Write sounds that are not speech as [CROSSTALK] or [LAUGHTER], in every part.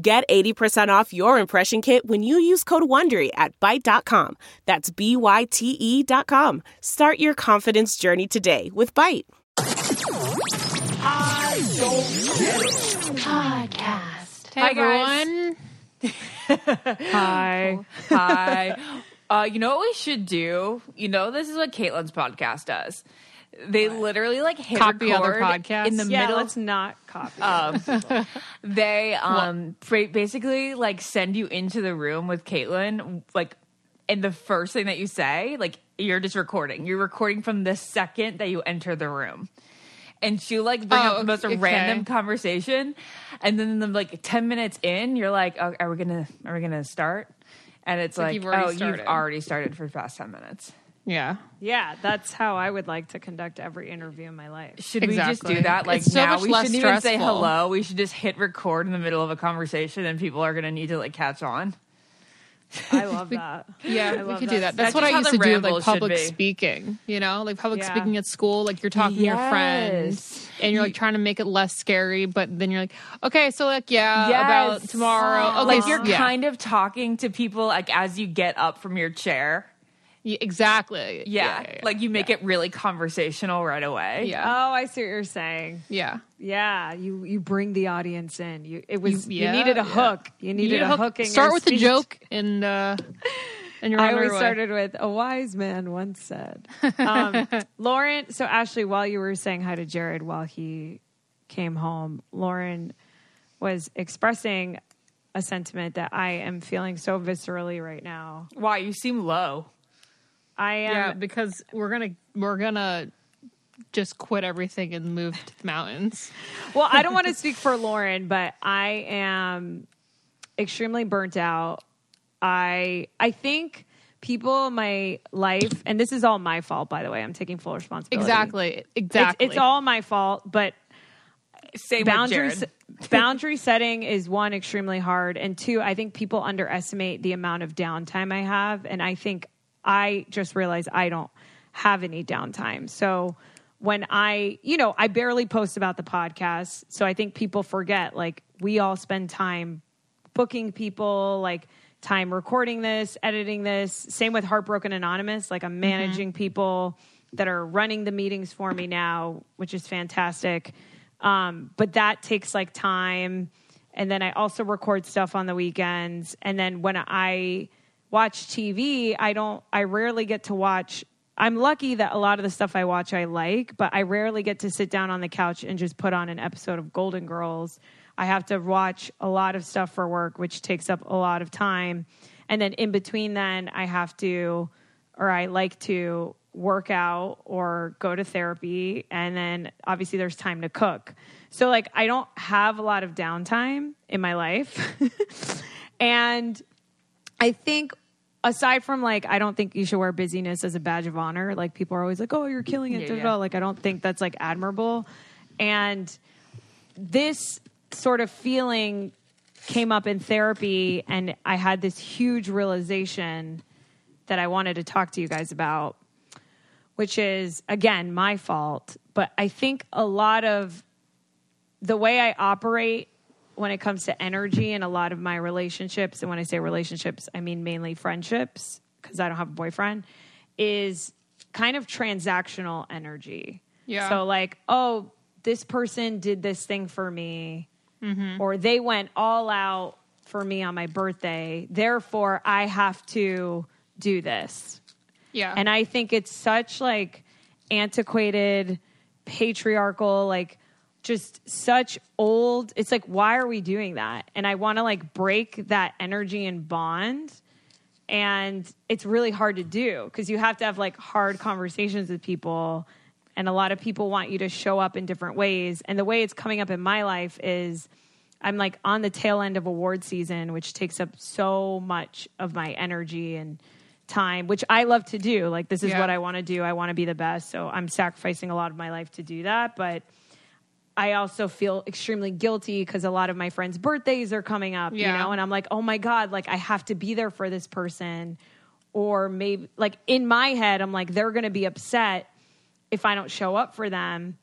Get 80% off your impression kit when you use code WONDERY at Byte.com. That's B-Y-T-E dot com. Start your confidence journey today with Byte. Podcast. Hey, everyone. [LAUGHS] Hi. Hi. Uh, you know what we should do? You know, this is what Caitlin's podcast does. They literally like hit Copy other record podcasts? in the Yeah, middle. let's not copy. Um, [LAUGHS] they um ba- basically like send you into the room with Caitlin, like, and the first thing that you say, like, you're just recording. You're recording from the second that you enter the room. And she like bring Oh, up the most okay. random conversation, and then the, like ten minutes in, you're like, oh, "Are we gonna Are we gonna start?" And it's Like like, you've "Oh, started." you've already started for the past ten minutes." Yeah. yeah, that's how I would like to conduct every interview in my life. Should we just do that? Like It's so now, much we less shouldn't even say hello. We should just hit record in the middle of a conversation, and people are gonna need to like catch on. I love that. [LAUGHS] Yeah, I we love could do that. that. That's, That's what I used to do with like public speaking, you know, like public Yeah. speaking at school, like you're talking to your friends and you're like trying to make it less scary, but then you're like, okay, so like, yeah, Yes. about tomorrow. Okay, like you're yeah. kind of talking to people like as you get up from your chair. Yeah, exactly. Yeah, yeah, like you make it really conversational right away. yeah. Oh, I see what you're saying. yeah. Yeah, you you bring the audience in. You it was you, yeah, needed a yeah. hook. You needed You a hook- hook. in Start your with a joke and uh and you're I always way. started with a wise man once said. Um, [LAUGHS] Lauren, so Ashley, while you were saying hi to Jared while he came home, Lauren was expressing a sentiment that I am feeling so viscerally right now. Why you seem low? I am. Yeah, because we're gonna we're gonna just quit everything and move to the mountains. [LAUGHS] well, I don't want to speak for Lauren, but I am extremely burnt out. I I think people in my life, and this is all my fault, by the way. I'm taking full responsibility. Exactly. Exactly. it's all my fault, but Same boundary [LAUGHS] boundary setting is one extremely hard, and two, I think people underestimate the amount of downtime I have, and I think I just realized I don't have any downtime. So when I, you know, I barely post about the podcast, so I think people forget like we all spend time booking people, like time recording this, editing this. Same with Heartbroken Anonymous. Like I'm managing people that are running the meetings for me now, which is fantastic. Um, but that takes like time. And then I also record stuff on the weekends. And then when I watch TV, I don't, I rarely get to watch. I'm lucky that a lot of the stuff I watch I like, but I rarely get to sit down on the couch and just put on an episode of Golden Girls. I have to watch a lot of stuff for work, which takes up a lot of time. And then in between, then I have to, or I like to work out or go to therapy. And then obviously there's time to cook. So, like, I don't have a lot of downtime in my life. [LAUGHS] and I think aside from like I don't think you should wear busyness as a badge of honor. Like people are always like, "Oh, you're killing it." Yeah, yeah. Like I don't think that's like admirable. And this sort of feeling came up in therapy and I had this huge realization that I wanted to talk to you guys about, which is again my fault, but I think a lot of the way I operate when it comes to energy and a lot of my relationships, and when I say relationships, I mean mainly friendships because I don't have a boyfriend, is kind of transactional energy. Yeah. So, like, oh, this person did this thing for me, mm-hmm. or they went all out for me on my birthday. Therefore, I have to do this. yeah. And I think it's such like antiquated, patriarchal, like just such old. It's like, why are we doing that? And I want to like break that energy and bond. And it's really hard to do because you have to have like hard conversations with people. And a lot of people want you to show up in different ways. And the way it's coming up in my life is I'm like on the tail end of award season, which takes up so much of my energy and time, which I love to do. Like this is Yeah. what I want to do. I want to be the best. So I'm sacrificing a lot of my life to do that, but I also feel extremely guilty because a lot of my friends' birthdays are coming up, you know, and I'm like, oh my God, like I have to be there for this person. Or maybe, like in my head, I'm like, they're going to be upset if I don't show up for them.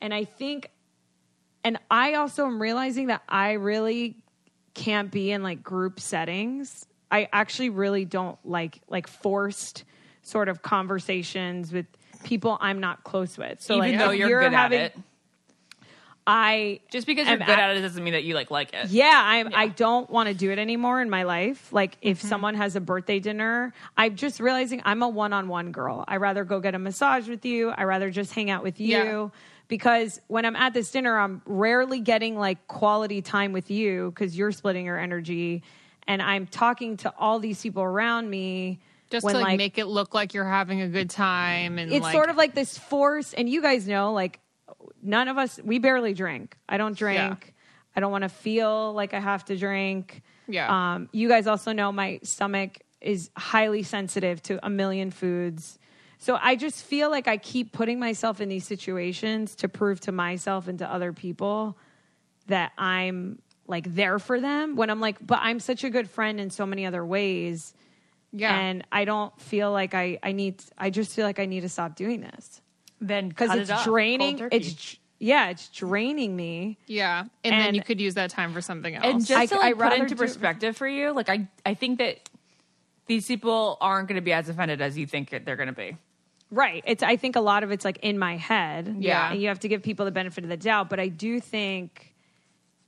And I think, and I also am realizing that I really can't be in like group settings. I actually really don't like like forced sort of conversations with people I'm not close with. So Even like though you're, good having, at it. I Just because you're good at- at it doesn't mean that you like like it. yeah, I'm, I don't want to do it anymore in my life. Like, if Mm-hmm. someone has a birthday dinner, I'm just realizing I'm a one on one girl. I rather go get a massage with you. I rather just hang out with you. Yeah. Because when I'm at this dinner, I'm rarely getting like quality time with you because you're splitting your energy. And I'm talking to all these people around me. Just when, to like, make it look like you're having a good time and it's like, sort of like this force and you guys know like none of us we barely drink. I don't drink. I don't want to feel like i have to drink. Yeah. um, you guys also know my stomach is highly sensitive to a million foods. So i just feel like i keep putting myself in these situations to prove to myself and to other people that i'm like there for them when i'm like but i'm such a good friend in so many other ways. Yeah. and I don't feel like I I need I just feel like I need to stop doing this Then because cut it's it up, draining. cold turkey. It's yeah, it's draining me. yeah. And, then you could use that time for something else. And just I- to like, I put rather into do- perspective for you, like I, I think that these people aren't going to be as offended as you think they're going to be. Right. It's I think a lot of it's like in my head. Yeah. And you have to give people the benefit of the doubt, but I do think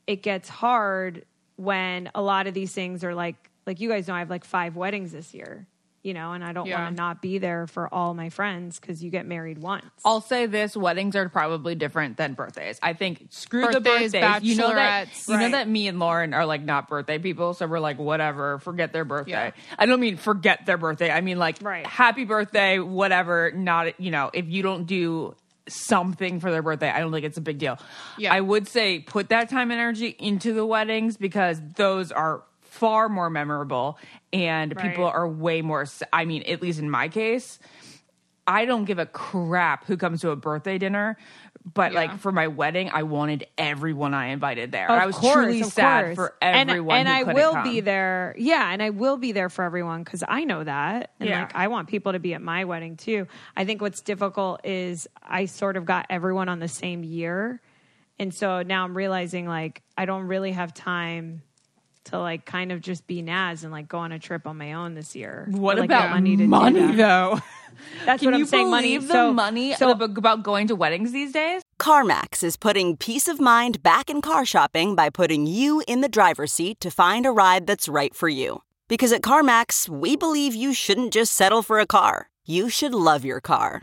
it gets hard when a lot of these things are like like you guys know I have like 5 weddings this year, you know, and I don't Yeah. want to not be there for all my friends cuz you get married once. I'll say this: weddings are probably different than birthdays. I think screw the Birthdays, birthdays. You know that bachelorettes. you know that me and Lauren are like not birthday people, so we're like whatever, forget their birthday. Yeah. I don't mean forget their birthday. I mean like Right. happy birthday, whatever. Not you know if you don't do something for their birthday, I don't think it's a big deal. Yeah. I would say put that time and energy into the weddings because those are far more memorable and people are way more. I mean, at least in my case. I don't give a crap who comes to a birthday dinner, but Yeah. like for my wedding, I wanted everyone I invited there. Of I was course, truly sad course. for And- everyone. And, who I will come. be there. Yeah, and I will be there for everyone because I know that. And Yeah. like I want people to be at my wedding too. I think what's difficult is I sort of got everyone on the same year. And so now I'm realizing like I don't really have time to like kind of just be Naz and like go on a trip on my own this year. What like, about money to money that. though? [LAUGHS] That's Can what I'm saying. Money. the so, money So ab- about going to weddings these days? CarMax is putting peace of mind back in car shopping by putting you in the driver's seat to find a ride that's right for you. Because at CarMax, we believe you shouldn't just settle for a car, you should love your car.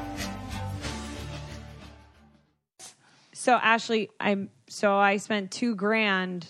So Ashley, I'm so I spent two grand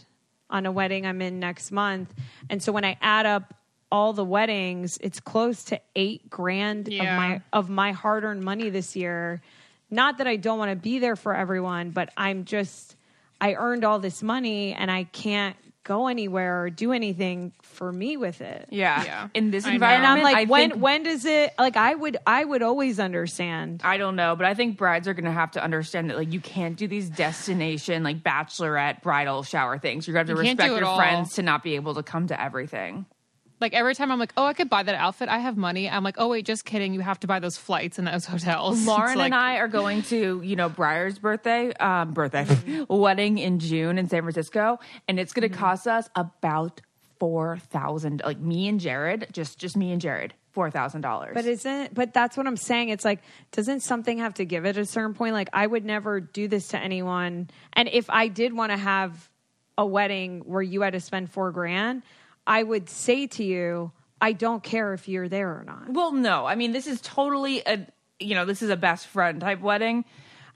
on a wedding I'm in next month, and so when I add up all the weddings, it's close to eight grand Yeah. of my of my hard earned money this year not that I don't want to be there for everyone, but I'm just I earned all this money and I can't go anywhere or do anything for me with it. Yeah. Yeah. In this I environment, And I'm like, I when think- when does it like I would I would always understand. I don't know, but I think brides are going to have to understand that like you can't do these destination like bachelorette bridal shower things. You're going to have to You respect your all. friends to not be able to come to everything. Like every time I'm like, oh, I could buy that outfit. I have money. I'm like, oh wait, just kidding. You have to buy those flights and those [LAUGHS] hotels. Lauren like, and I are going to, you know, Briar's birthday, um, birthday [LAUGHS] wedding in June in San Francisco, and it's going to cost us about four thousand. Like me and Jared, just just me and Jared, four thousand dollars. But isn't but that's what I'm saying. It's like doesn't something have to give at a certain point? Like I would never do this to anyone. And if I did want to have a wedding where you had to spend 4 grand, I would say to you, I don't care if you're there or not. well, no, I mean this is totally a, you know, this is a best friend type wedding.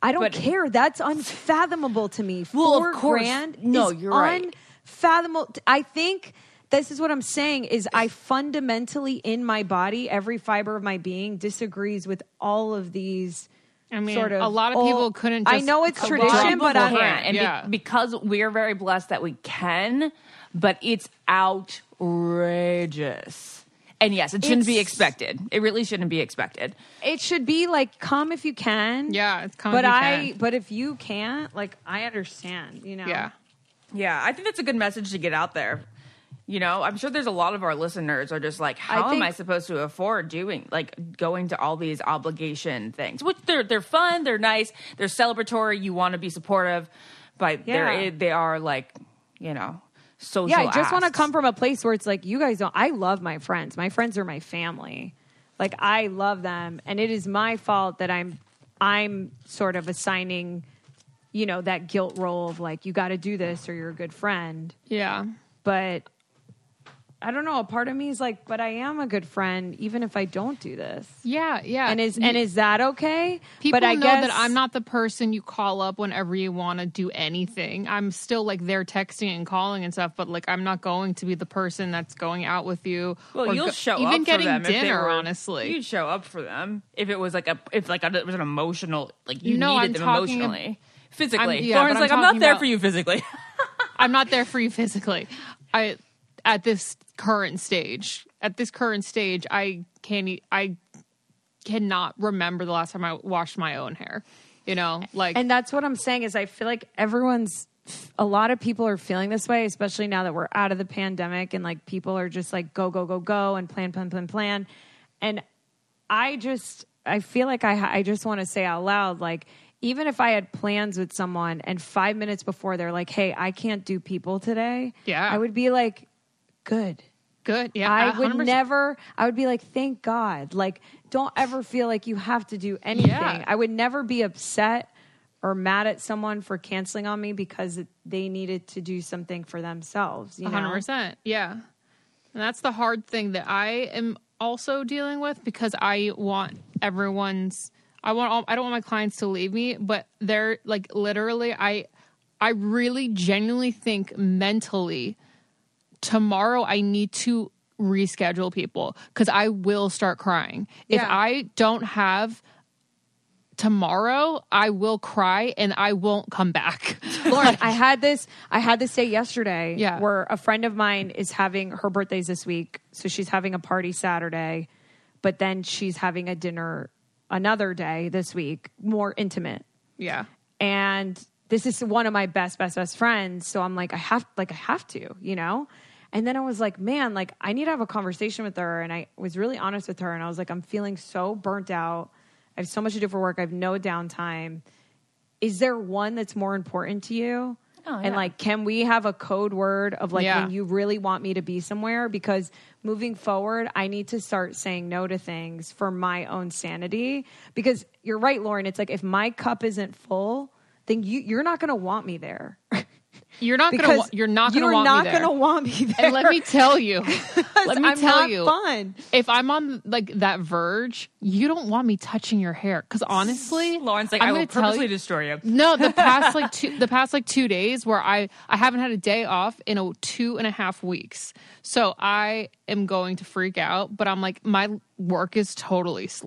I don't But- care. That's unfathomable to me. Well, of Four course. grand No, you're right. Unfathomable. I think this is what I'm saying is I fundamentally in my body, every fiber of my being disagrees with all of these. I mean, sort of a lot of old- people couldn't. I know it's tradition, but the I'm- hand. and be- because we're very blessed that we can, but it's outrageous. And yes, it shouldn't be expected. It really shouldn't be expected. It should be like come if you can. Yeah, it's come But if you I can. but if you can't, like I understand, you know. yeah. Yeah, I think that's a good message to get out there. You know, I'm sure there's a lot of our listeners are just like, how am think- I supposed to afford doing like going to all these obligation things? Which they're they're fun, they're nice, they're celebratory. You want to be supportive, but Yeah. they're they are like, you know, social. Yeah, I just want to come from a place where it's like you guys don't. I love my friends. My friends are my family. Like I love them, and it is my fault that I'm I'm sort of assigning, you know, that guilt role of like you got to do this or you're a good friend. Yeah. But I don't know. A part of me is like, but I am a good friend even if I don't do this. Yeah, yeah. And is and is that okay? People but I know guess that I'm not the person you call up whenever you want to do anything. I'm still like there texting and calling and stuff, but like I'm not going to be the person that's going out with you. Well, or you'll go- show even up getting for them if dinner. were- honestly, you'd show up for them if it was like a if like a, it was an emotional like you No, needed I'm them talking ab- emotionally, physically. I'm- yeah, Lauren's but I'm like, I'm not there about- for you physically. [LAUGHS] I'm not there for you physically. I at this current stage. At this current stage, I can't. e- I cannot remember the last time I washed my own hair. You know, like And that's what I'm saying is I feel like everyone's a lot of people are feeling this way, especially now that we're out of the pandemic and like people are just like go go go go and plan plan plan plan. And I just I feel like I I just want to say out loud like even if I had plans with someone and 5 minutes before they're like, "Hey, I can't do people today." Yeah. I would be like, "Good." good. Yeah, I would 100%. never, I would be like, thank God. Like, don't ever feel like you have to do anything. Yeah. I would never be upset or mad at someone for canceling on me because they needed to do something for themselves. You know? hundred percent. Yeah, and that's the hard thing that I am also dealing with because I want everyone's. I want. All, I don't want my clients to leave me, but they're like literally. I, I really genuinely think mentally, tomorrow I need to reschedule people because I will start crying if I don't have. Tomorrow I will cry and I won't come back. [LAUGHS] Lauren, I had this. I had this day yesterday. Yeah. where a friend of mine is having her birthday's this week, so she's having a party Saturday, but then she's having a dinner another day this week, more intimate. yeah. and this is one of my best best best friends so i'm like i have like i have to you know and then i was like man like i need to have a conversation with her. And i was really honest with her. And i was like i'm feeling so burnt out. I have so much to do for work. I have no downtime. Is there one that's more important to you? Oh, and like can we have a code word of like Yeah. when you really want me to be somewhere? Because moving forward i need to start saying no to things for my own sanity. Because you're right lauren it's like if my cup isn't full then you you're not going to want me there [LAUGHS] You're not gonna. because wa- You're not gonna you're want not me there. gonna want me there And let me tell you, [LAUGHS] let me I'm tell not you, fun if I'm on like that verge, you don't want me touching your hair because honestly, Lauren's like, I'm I will gonna tell purposely you- destroy you. No, the [LAUGHS] past like two, the past like two days where I I haven't had a day off in a two and a half weeks, so I am going to freak out. But I'm like, my work is totally s-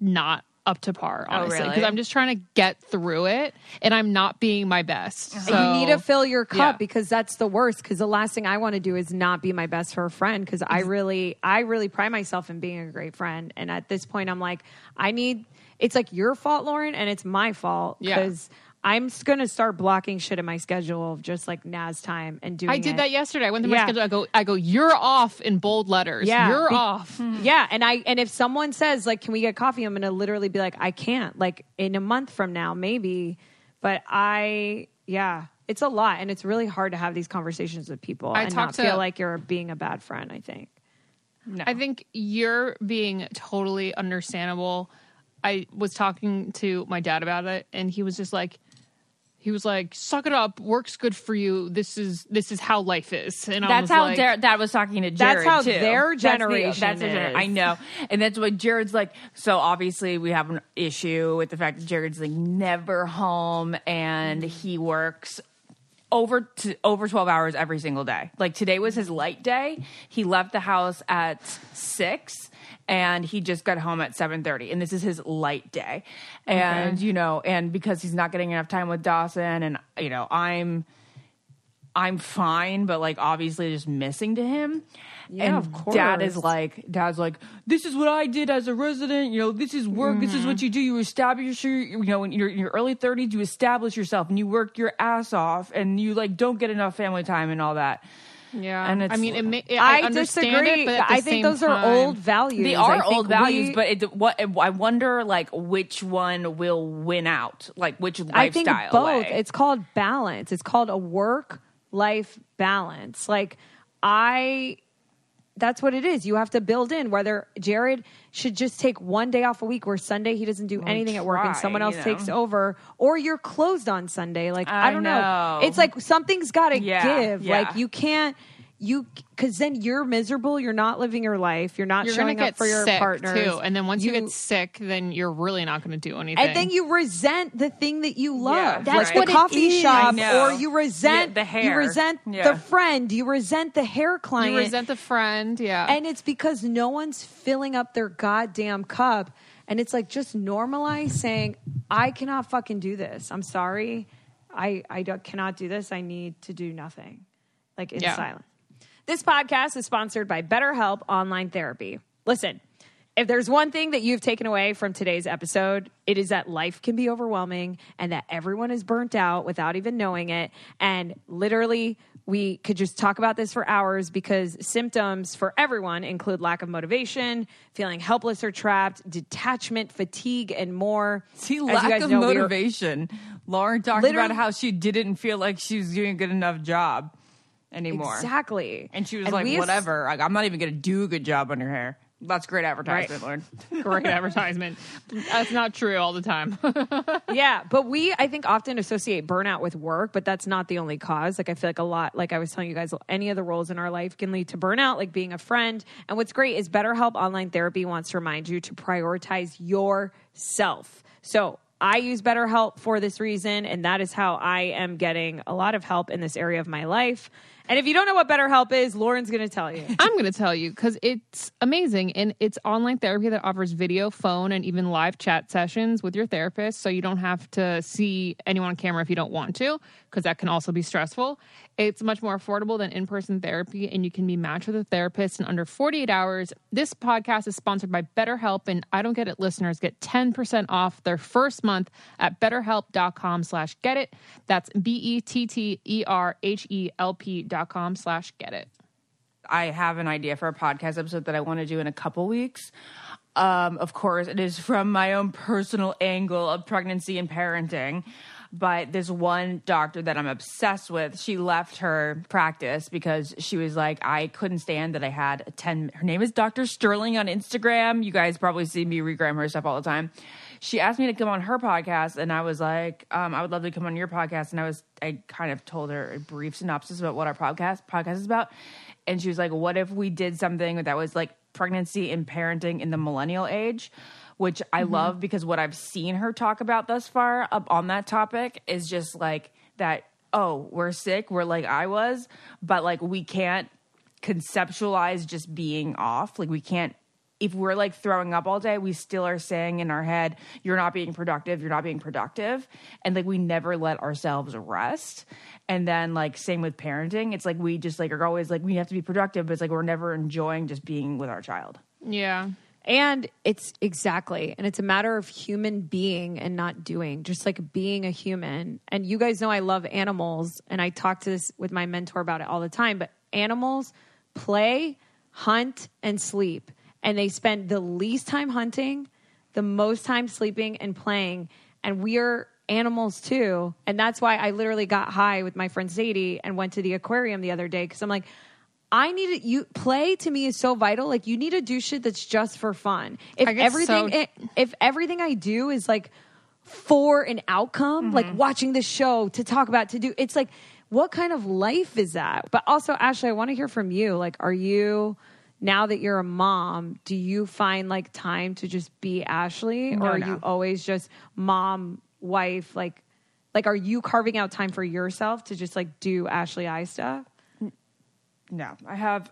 not up to par, oh, honestly, because really? I'm just trying to get through it, and I'm not being my best. Uh-huh. So you need to fill your cup yeah. because that's the worst. Because the last thing I want to do is not be my best for a friend. Because I really, I really pride myself in being a great friend. And at this point, I'm like, I need. It's like your fault, Lauren, and it's my fault Yeah. Because I'm gonna start blocking shit in my schedule of just like Naz time and doing. I did it. that yesterday. I went through Yeah. my schedule. I go, I go, you're off in bold letters. Yeah. you're Be- off. Mm-hmm. Yeah, and I and if someone says like, "Can we get coffee?" I'm gonna literally be like, "I can't." Like in a month from now, maybe. But I, yeah, it's a lot, and it's really hard to have these conversations with people I and talked not to- feel like you're being a bad friend. I think. No. I think you're being totally understandable. I was talking to my dad about it, and he was just like, he was like, "Suck it up. Work's good for you. This is this is how life is." And I That's was how like, Dar- Dad was talking to Jared. That's how too. their That's the- generation that's the gener- is. I know, and that's what Jared's like. So obviously, we have an issue with the fact that Jared's like never home, and he works over to over 12 hours every single day. Like today was his light day. He left the house at 6 and he just got home at 7:30 and this is his light day. And you know, and because he's not getting enough time with Dawson and you know, I'm I'm fine, but like obviously just missing to him. Yeah, and of dad is like, dad's like, this is what I did as a resident. You know, this is work. This is what mm-hmm. you do. You establish your, you know, in your, in your early 30s, you establish yourself and you work your ass off and you like don't get enough family time and all that. Yeah, And I mean, it ma- I, I, understand disagree. it, but at the I think those are time- old values. They are old values, we- but it, what I wonder, like, which one will win out? Like, which I think both. way? It's called balance. It's called a work life balance. Like I that's what it is. You have to build in whether Jared should just take one day off a week where Sunday he doesn't do anything at work and someone else you know. takes over or you're closed on Sunday. Like I, I don't know. know. It's like something's got to Yeah, give. yeah. Like you can't you cuz then you're miserable, you're not living your life, you're not You're showing up for your sick partners. too, and then once you, get sick, then you're really not going to do anything. and then you resent the thing that you love. Yeah, like that's the what it coffee is. shop, I or you resent Yeah, the hair. You resent Yeah. the friend. You resent the hair client. you resent the friend. Yeah, and it's because no one's filling up their goddamn cup. And it's like just normalize saying, "I cannot fucking do this. I'm sorry. I I don't, cannot do this. I need to do nothing." Like in Yeah. silence. This podcast is sponsored by BetterHelp Online Therapy. Listen, if there's one thing that you've taken away from today's episode, it is that life can be overwhelming and that everyone is burnt out without even knowing it. And literally, we could just talk about this for hours because symptoms for everyone include lack of motivation, feeling helpless or trapped, detachment, fatigue, and more. See, As lack of know, we are- motivation. Lauren talked Literally- about how she didn't feel like she was doing a good enough job anymore. Exactly. And she was And like, have- whatever. I'm not even going to do a good job on your hair. That's great advertisement, Lauren. [LAUGHS] great advertisement. That's not true all the time. [LAUGHS] yeah, but we I think often associate burnout with work, but that's not the only cause. Like I feel like a lot, like I was telling you guys, any of the roles in our life can lead to burnout, like being a friend. And what's great is BetterHelp Online Therapy wants to remind you to prioritize yourself. So I use BetterHelp for this reason, and that is how I am getting a lot of help in this area of my life. And if you don't know what BetterHelp is, Lauren's going to tell you. [LAUGHS] I'm going to tell you because it's amazing. And it's online therapy that offers video, phone, and even live chat sessions with your therapist. So you don't have to see anyone on camera if you don't want to, because that can also be stressful. It's much more affordable than in person therapy, and you can be matched with a therapist in under 48 hours. This podcast is sponsored by BetterHelp, and I Don't Get It listeners get 10% off their first month at betterhelp.com slash get it. That's B E T T E R H E L P dot com slash get it. I have an idea for a podcast episode that I want to do in a couple weeks. Um, of course, it is from my own personal angle of pregnancy and parenting. But this one doctor that I'm obsessed with, she left her practice because she was like, I couldn't stand that I had a 10. Her name is Dr. Sterling on Instagram. You guys probably see me regram her stuff all the time. She asked me to come on her podcast, and I was like, um, I would love to come on your podcast. And I was, I kind of told her a brief synopsis about what our podcast podcast is about. And she was like, What if we did something that was like pregnancy and parenting in the millennial age? Which I mm-hmm. love because what I've seen her talk about thus far up on that topic is just like that, oh, we're sick, we're like I was, but like we can't conceptualize just being off. Like we can't if we're like throwing up all day, we still are saying in our head, "You're not being productive. You're not being productive," and like we never let ourselves rest. And then like same with parenting, it's like we just like are always like we have to be productive, but it's like we're never enjoying just being with our child. Yeah. And it's exactly, and it's a matter of human being and not doing, just like being a human. And you guys know I love animals, and I talk to this with my mentor about it all the time. But animals play, hunt, and sleep, and they spend the least time hunting, the most time sleeping and playing. And we are animals too, and that's why I literally got high with my friend Sadie and went to the aquarium the other day because I'm like. I need to, you play to me is so vital. Like you need to do shit that's just for fun. If everything, so- if everything I do is like for an outcome, like mm-hmm. watching the show to talk about to do, it's like, what kind of life is that? But also, Ashley, I want to hear from you. Like, are you now that you're a mom? Do you find like time to just be Ashley, No, or are no. you always just mom, wife? Like, like, are you carving out time for yourself to just like do Ashley I stuff? No, I have.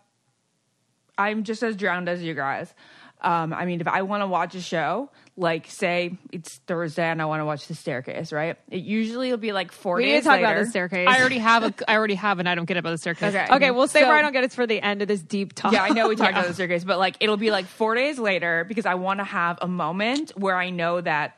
I'm just as drowned as you guys. Um, I mean, if I want to watch a show, like say it's Thursday and I want to watch The Staircase, right? It usually will be like four We need days to talk later. about the staircase. I already have a I already have and I don't get about the staircase. Okay. Okay, we'll say So- where I don't get it's for the end of this deep talk. Yeah, I know we talked about the staircase, but like it'll be like four days later because I want to have a moment where I know that.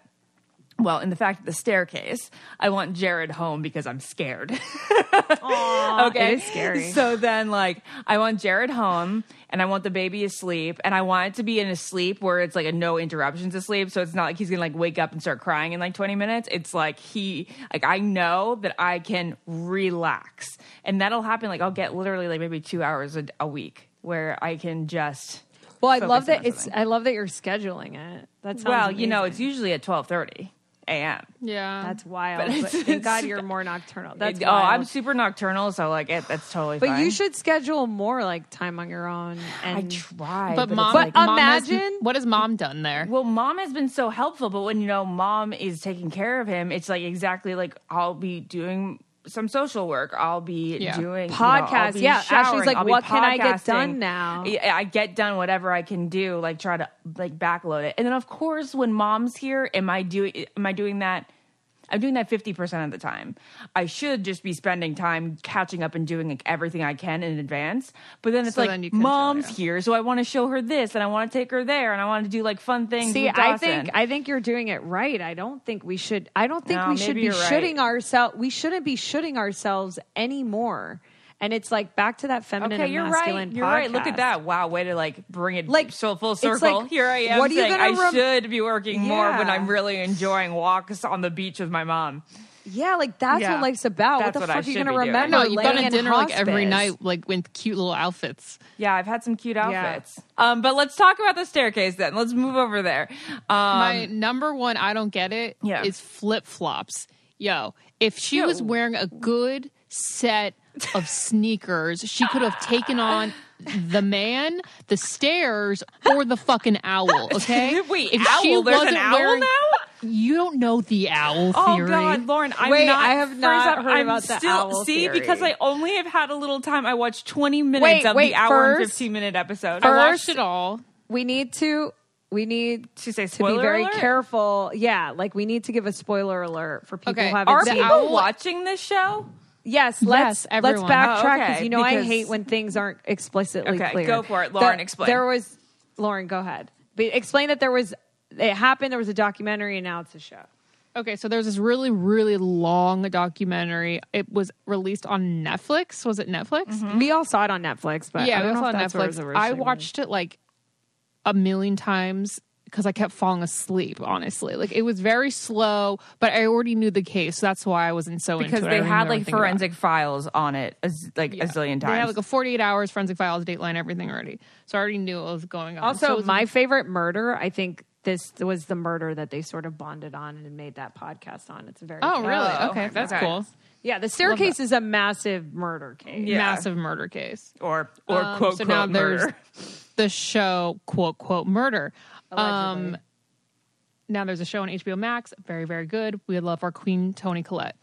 Well, in the fact of the staircase, I want Jared home because I'm scared. [LAUGHS] okay, it is scary. So then, like, I want Jared home, and I want the baby asleep, and I want it to be in a sleep where it's like a no interruptions asleep. So it's not like he's gonna like wake up and start crying in like 20 minutes. It's like he, like, I know that I can relax, and that'll happen. Like, I'll get literally like maybe two hours a, a week where I can just. Well, I love that it's. I love that you're scheduling it. That's well, you know, it's usually at 12:30 a.m. Yeah. that's wild. But But, thank God you're more nocturnal. That's It- oh, I'm super nocturnal, so like it, that's totally. But fine. you should schedule more like time on your own. And I try, but it's mom, like- But mom has- imagine- what has mom done there? Well, mom has been so helpful, but when you know mom is taking care of him, it's like exactly like I'll be doing some social work. I'll be Yeah. doing you know, Yeah, Ashley's like, I'll what can I get done now? I I get done whatever I can do, like try to like backload it. And then of course, when mom's here, am I doing am I doing that? I'm doing that 50% of the time. I should just be spending time catching up and doing like, everything I can in advance. But then it's So like, then mom's show, yeah. here, so I want to show her this and I want to take her there and I want to do like fun things. see, I think I think you're doing it right. I don't think we should. I don't think No, we should be right. shooting ourselves. We shouldn't be shooting ourselves anymore. And it's like back to that feminine Okay, and you're masculine. right. You're right. Look at that. Wow, way to like bring it Like, like so full circle. like, Here I am what are you saying gonna I rem- should be working more when I'm really enjoying walks on the beach with my mom. Yeah, like that's Yeah. what life's about. That's what the what I fuck are you gonna remember? no, you've laying gone to in dinner like every night, like with cute little outfits. Yeah, I've had some cute outfits. Um, but let's talk about the staircase then. Let's move over there. Um, My number one, I don't get it, is Yeah. is flip flops. Yo, if she Yo. was wearing a good set of sneakers, she could have taken on the man, the stairs, or the fucking owl. [LAUGHS] Okay. Wait, if owl? There's an owl now? You don't know the owl oh, theory. Oh. God, Lauren! I'm Wait, not. I have first not off, heard I'm about the still, owl See, theory. because I only have had a little time. I watched 20 minutes Wait, of wait, the hour and 15 minute episode. I First- watched it all. We need to. We need to say to be very alert? careful. Yeah, like we need to give a spoiler alert for people Okay, who haven't Are seen. people watching this show? Yes, let's Yes, let's everyone. backtrack Oh, because okay, you know I hate when things aren't explicitly Okay, clear. go for it. Lauren, The- explain. There was Lauren. Go ahead. But explain that there was. It happened. There was a documentary, and now it's a show. Okay, so there's this really, really long documentary. It was released on Netflix. Was it Netflix? Mm-hmm. We all saw it on Netflix, but yeah, I it don't was know on if it was Netflix. I watched it like a million times because I kept falling asleep. Honestly, like it was very slow, but I already knew the case. So that's why I wasn't so Because into it. I they had like everything about it. forensic files on it, as, like a zillion times. They had like a 48 hours forensic files, dateline, everything already. So I already knew what was going on. Also, So it was- my favorite murder. I think this was the murder that they sort of bonded on and made that podcast on. It's very oh really? Oh, okay, that's okay. cool. Yeah. The staircase is a massive murder case. Yeah. Massive murder case. or or Um, quote so quote now murder. there's [LAUGHS] the show quote quote murder. Allegedly. Um, now there's a show on HBO Max, very very good. We love our queen Toni Collette.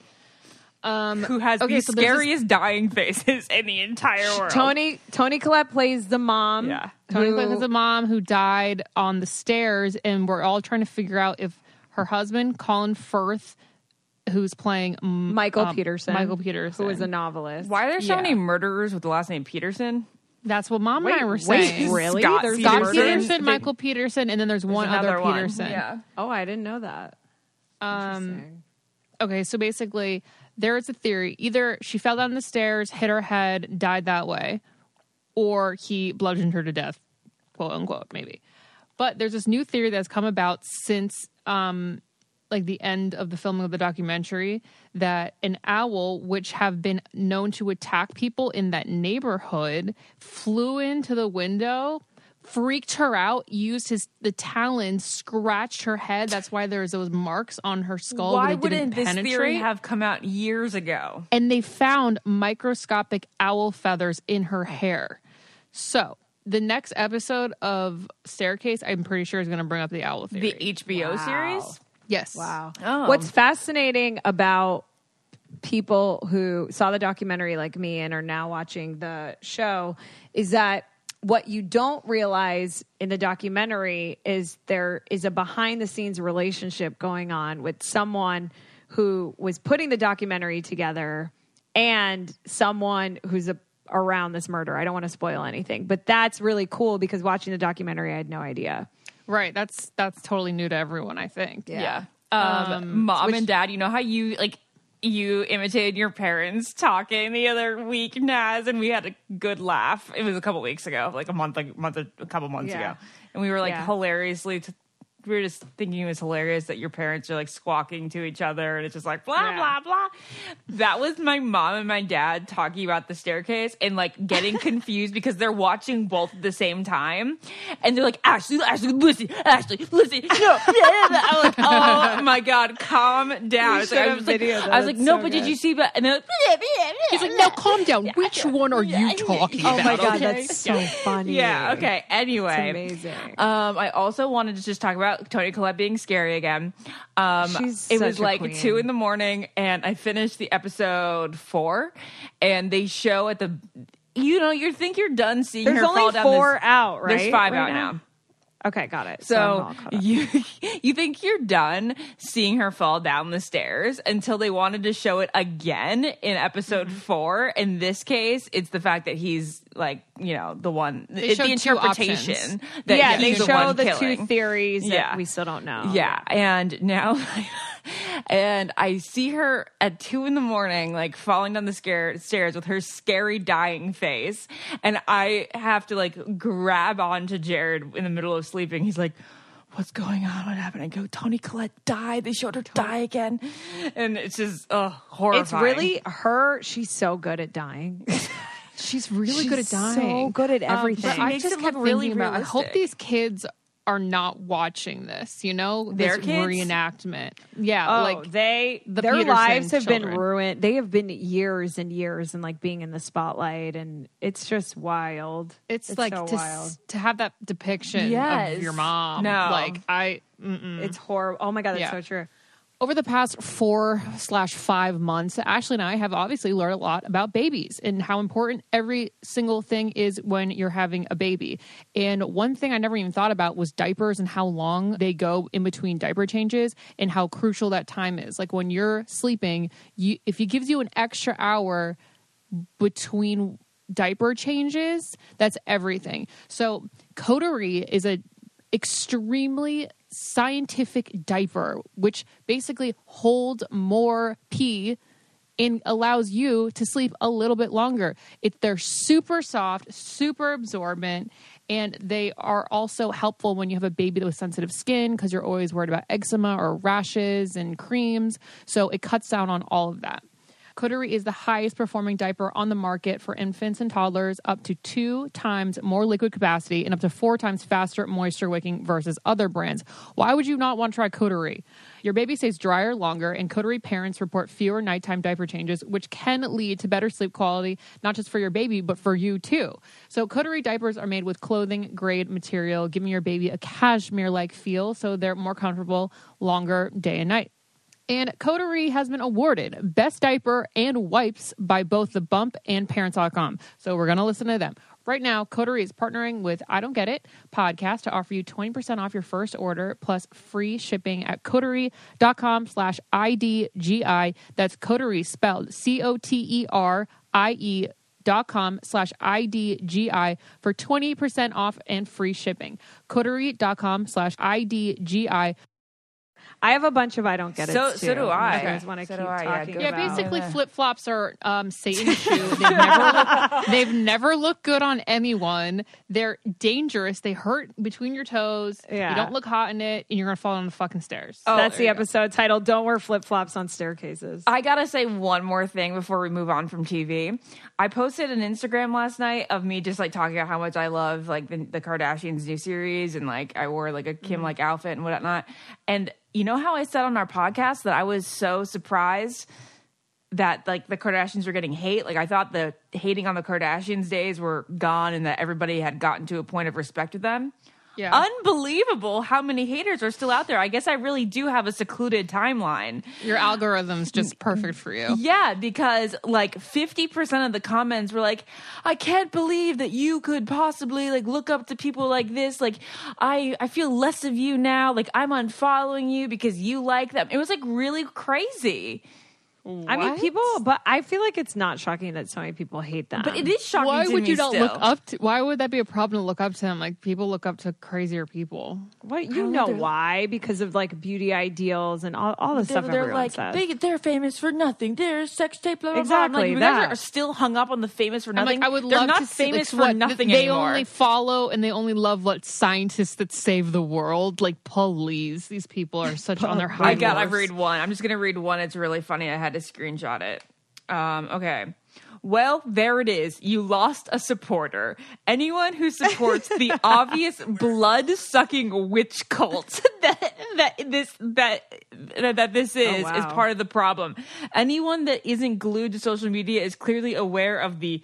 who has okay, the so there's this- scariest dying faces in the entire world. Toni Toni Collette plays the mom. Yeah. Toni who- Collette has a mom who died on the stairs, and we're all trying to figure out if her husband, Colin Firth, who's playing um, Michael um, Peterson. Michael Peterson, who is a novelist. Why are there so Yeah. many murderers with the last name Peterson? That's what mom and I were wait, saying. [LAUGHS] really? Scott There's Scott Peterson. Peterson, Michael Peterson, and then there's one other another one. Peterson. Yeah. Oh, I didn't know that. Um, Okay, so basically, there is a theory: either she fell down the stairs, hit her head, died that way, or he bludgeoned her to death, quote unquote, maybe. But there's this new theory that's come about since, um, like the end of the filming of the documentary, that an owl, which have been known to attack people in that neighborhood, flew into the window. Freaked her out, used his the talons, scratched her head. That's why there's those marks on her skull. Why but they didn't wouldn't this penetrate theory have come out years ago? and they found microscopic owl feathers in her hair. So the next episode of Staircase, I'm pretty sure is going to bring up the owl theory. The HBO Wow. series? Yes. Wow. Oh. What's um, fascinating about people who saw the documentary like me and are now watching the show is that what you don't realize in the documentary is there is a behind the scenes relationship going on with someone who was putting the documentary together and someone who's a, around this murder. I don't want to spoil anything, but that's really cool because watching the documentary, I had no idea. Right. That's that's totally new to everyone. I think. Yeah. Um, mom which- and dad, you know how you like you imitated your parents talking the other week, Naz, and we had a good laugh. It was a couple weeks ago, like a month, like a month, a couple months Yeah. ago, and we were like Yeah. hilariously. T- we were just thinking it was hilarious that your parents are like squawking to each other, and it's just like blah Yeah. blah blah. That was my mom and my dad talking about the staircase and like getting [LAUGHS] confused because they're watching both at the same time, and they're like Ashley, Ashley, listen, Ashley, listen, [LAUGHS] no, [LAUGHS] I'm like, oh my god, calm down. Like, I was like. I was like, no, so but did you see? But and they're like, He's like, now calm down. Which one are you talking about? Oh about? my god, okay. that's so funny. Yeah. Okay. Anyway, It's amazing. Um, I also wanted to just talk about Toni Collette being scary again. Um, it was like queen. two in the morning, and I finished the episode four, and they show at the. You know, you think you're done seeing There's her fall down four this- out, right? There's five right out now. Okay, got it. So up. you [LAUGHS] you think you're done seeing her fall down the stairs until they wanted to show it again in episode Mm-hmm. four. In this case, it's the fact that he's like you know the one. Showed the interpretation that yeah, he's they the show the killing. two theories that Yeah. we still don't know. Yeah, and now, [LAUGHS] and I see her at two in the morning, like falling down the scare, stairs with her scary dying face, and I have to like grab onto Jared in the middle of sleeping. He's like. What's going on? What happened? I go, Toni Collette died. They showed her die again. And it's just, uh, horrifying. It's really her. She's so good at dying. [LAUGHS] She's really She's good at dying. so good at Um, everything. She I makes just it kept look really thinking about. I hope realistic. these kids are not watching this. You know, Their this kids? reenactment. Yeah, Oh, like they the their Peterson lives have children. been ruined. They have been years and years and like being in the spotlight, and it's just wild. it's, like so to wild. to have that depiction Yes. of your mom. No. like I. Mm-mm. It's horrible. Oh my god, that's Yeah. so true. Over the past four slash five months, Ashley and I have obviously learned a lot about babies and how important every single thing is when you're having a baby. And one thing I never even thought about was diapers and how long they go in between diaper changes and how crucial that time is. Like when you're sleeping, you if it gives you an extra hour between diaper changes, that's everything. So Coterie is a extremely scientific diaper, which basically holds more pee and allows you to sleep a little bit longer. It, they're super soft, super absorbent, and they are also helpful when you have a baby with sensitive skin because you're always worried about eczema or rashes and creams. So it cuts down on all of that. Coterie is the highest performing diaper on the market for infants and toddlers, up to two times more liquid capacity and up to four times faster moisture wicking versus other brands. Why would you not want to try Coterie? Your baby stays drier longer, and Coterie parents report fewer nighttime diaper changes, which can lead to better sleep quality, not just for your baby, but for you too. So, Coterie diapers are made with clothing grade material, giving your baby a cashmere like feel so they're more comfortable longer day and night. And Coterie has been awarded Best Diaper and Wipes by both The Bump and Parents.com. So we're going to listen to them. Right now, Coterie is partnering with I Don't Get It podcast to offer you 20% off your first order plus free shipping at coterie.com slash IDGI. That's Coterie spelled C O T E R I E dot com slash IDGI for 20% off and free shipping. Coterie.com slash IDGI. I have a bunch of I don't get it. So- so do I. You guys want to So keep do I, yeah, talking go Yeah, basically flip flops are um, Satan's shoe. They've never, look, [LAUGHS] they've never looked good on anyone. They're dangerous. They hurt between your toes. Yeah. You don't look hot in it, and you're gonna fall on the fucking stairs. Oh, That's the you go. episode title. Don't wear flip flops on staircases. I gotta say one more thing before we move on from TV. I posted an Instagram last night of me just like talking about how much I love like the, the Kardashians new series and like I wore like a Kim like outfit and whatnot. And you know how I said on our podcast that I was so surprised that like the Kardashians were getting hate. Like I thought the hating on the Kardashians days were gone and that everybody had gotten to a point of respect with them. Yeah. Unbelievable how many haters are still out there. I guess I really do have a secluded timeline. Your algorithm's just perfect for you. Yeah, because like 50% of the comments were like, I can't believe that you could possibly like look up to people like this. Like, I, I feel less of you now. Like, I'm unfollowing you because you like them. It was like really crazy. I mean, people, but I feel like it's not shocking that so many people hate them. But it is shocking Why to would me you not still. look up to? Why would that be a problem to look up to them? Like people look up to crazier people. What you know why? Because of like beauty ideals and all, all the They're, stuff they're everyone like says. they, they're famous for nothing. They're sex tape. Blah, blah, blah. I'm Exactly, Like, you guys that. are still hung up on the famous for I'm nothing. like, I would they're love not to see, like, famous for what, nothing They anymore. only follow and they only love what scientists that save the world. Like, please, these people are such on their [LAUGHS] high. I got. I horse. read one. I'm just gonna read one. It's really funny. I had to screenshot it. Um, okay. Well, there it is. You lost a supporter. Anyone who supports the [LAUGHS] obvious blood-sucking witch cult [LAUGHS] that that this that that, this is is wow. part of the problem. Anyone that isn't glued to social media is clearly aware of the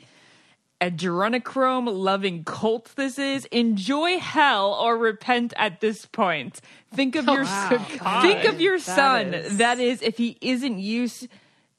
adrenochrome loving cult this is. Enjoy hell or repent at this point. Think of your wow. [LAUGHS] think of your That son. is- That is if he isn't used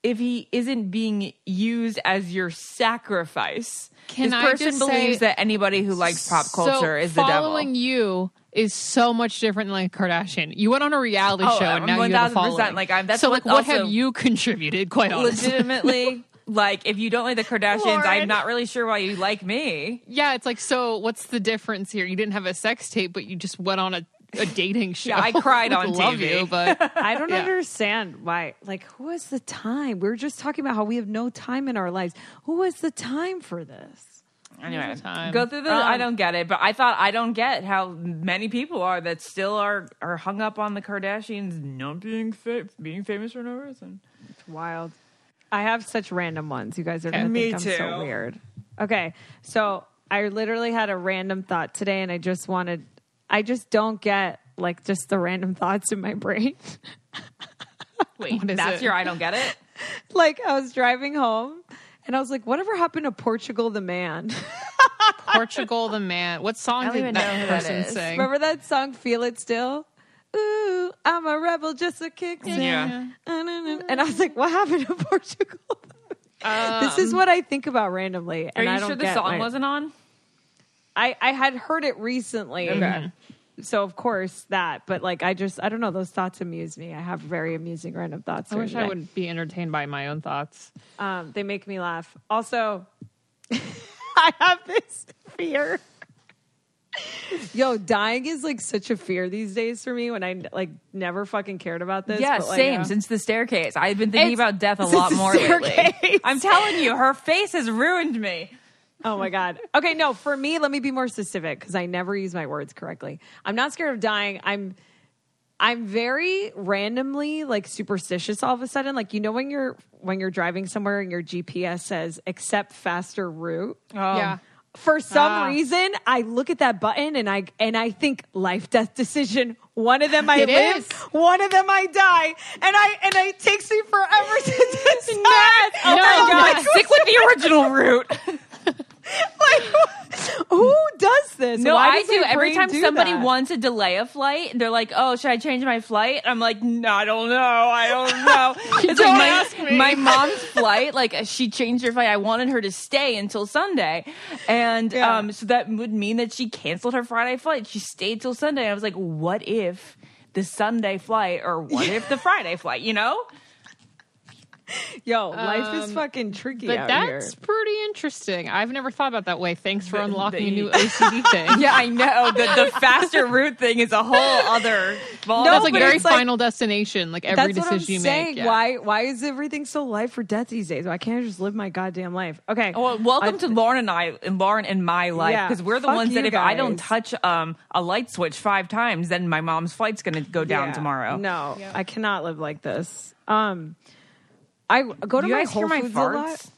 if he isn't being used as your sacrifice. Can this I person just believes say- that anybody who likes pop culture so is the devil. following you is so much different than like Kardashian. You went on a reality Oh, show and now you have a following. like, I'm- that's so what like, what have you [LAUGHS] contributed? Quite honestly, Legitimately, [LAUGHS] like if you don't like the Kardashians, Lauren. I'm not really sure why you like me. yeah. It's like, so what's the difference here? You didn't have a sex tape, but you just went on a, a dating show. Yeah, I cried [LAUGHS] Like, on love TV. you, but [LAUGHS] I don't Yeah. understand why. Like, who has the time? We were just talking about how we have no time in our lives. Who has the time for this? Anyway, time. go through the. Um, I don't get it, but I thought I don't get how many people are that still are are hung up on the Kardashians not being fa- being famous for no reason. It's wild. I have such random ones. You guys are gonna Me think I'm so weird. Okay, so I literally had a random thought today, and I just wanted. I just don't get like just the random thoughts in my brain. [LAUGHS] Wait, that's it? your I don't get it. [LAUGHS] like I was driving home, and I was like, "Whatever happened to Portugal the Man?" [LAUGHS] Portugal the man. What song did that know who that person sing? Remember that song, "Feel It Still"? Ooh, I'm a rebel, just a kick. Yeah. And I was like, "What happened to Portugal?" Um, this is what I think about randomly, Are you I don't sure the get song why- wasn't on? I I had heard it recently. Okay. So of course that, but like I just I don't know. Those thoughts amuse me. I have very amusing random thoughts. I during wish the I day. would be entertained by my own thoughts. Um, they make me laugh. Also, [LAUGHS] I have this fear. Yo, dying is like such a fear these days for me. When I like never fucking cared about this. Yeah, but, like, same. uh, Since the staircase, I've been thinking It's- about death a lot the more lately. staircase. I'm telling you, her face has ruined me. Oh my god. Okay, no, for me, let me be more specific because I never use my words correctly. I'm not scared of dying. I'm I'm very randomly like superstitious all of a sudden. Like you know when you're when you're driving somewhere and your GPS says accept faster route. Oh. yeah. For some Ah. reason, I look at that button and I and I think life death decision. One of them I It live, is. one of them I die, and I and it takes me forever to [LAUGHS] decide. Oh And I'm my like, god, stick with the original route. [LAUGHS] [LAUGHS] like, who does this? No, Why I do. Every time do somebody that? wants to delay a flight, they're like, "Oh, should I change my flight?" I'm like, "No, I don't know. I don't [LAUGHS] know." it's Don't like ask my, me. my mom's flight. Like she changed her flight. I wanted her to stay until Sunday, and Yeah. um, so that would mean that she canceled her Friday flight. She stayed till Sunday. I was like, "What if the Sunday flight, or what if the [LAUGHS] Friday flight?" You know? [LAUGHS] Yo, life is Um, fucking tricky But out that's here. pretty interesting. I've never thought about that way. Thanks for The- unlocking the- a new OCD [LAUGHS] thing. Yeah, I know. The, the [LAUGHS] faster route thing is a whole other. ball. No, That's like but very it's like- final destination. Like every That's what I'm decision you saying. make. yeah. Why why is everything so life or death these days? Why can't I just live my goddamn life? Okay. Well, welcome I- to Lauren and I, and Lauren and my life, Yeah, because we're the ones that you if I don't touch um, a light switch five times, then my mom's flight's going to go down Yeah. tomorrow. No, I cannot live like this. Um, I go to Do you my guys Whole hear my Foods a lot. farts?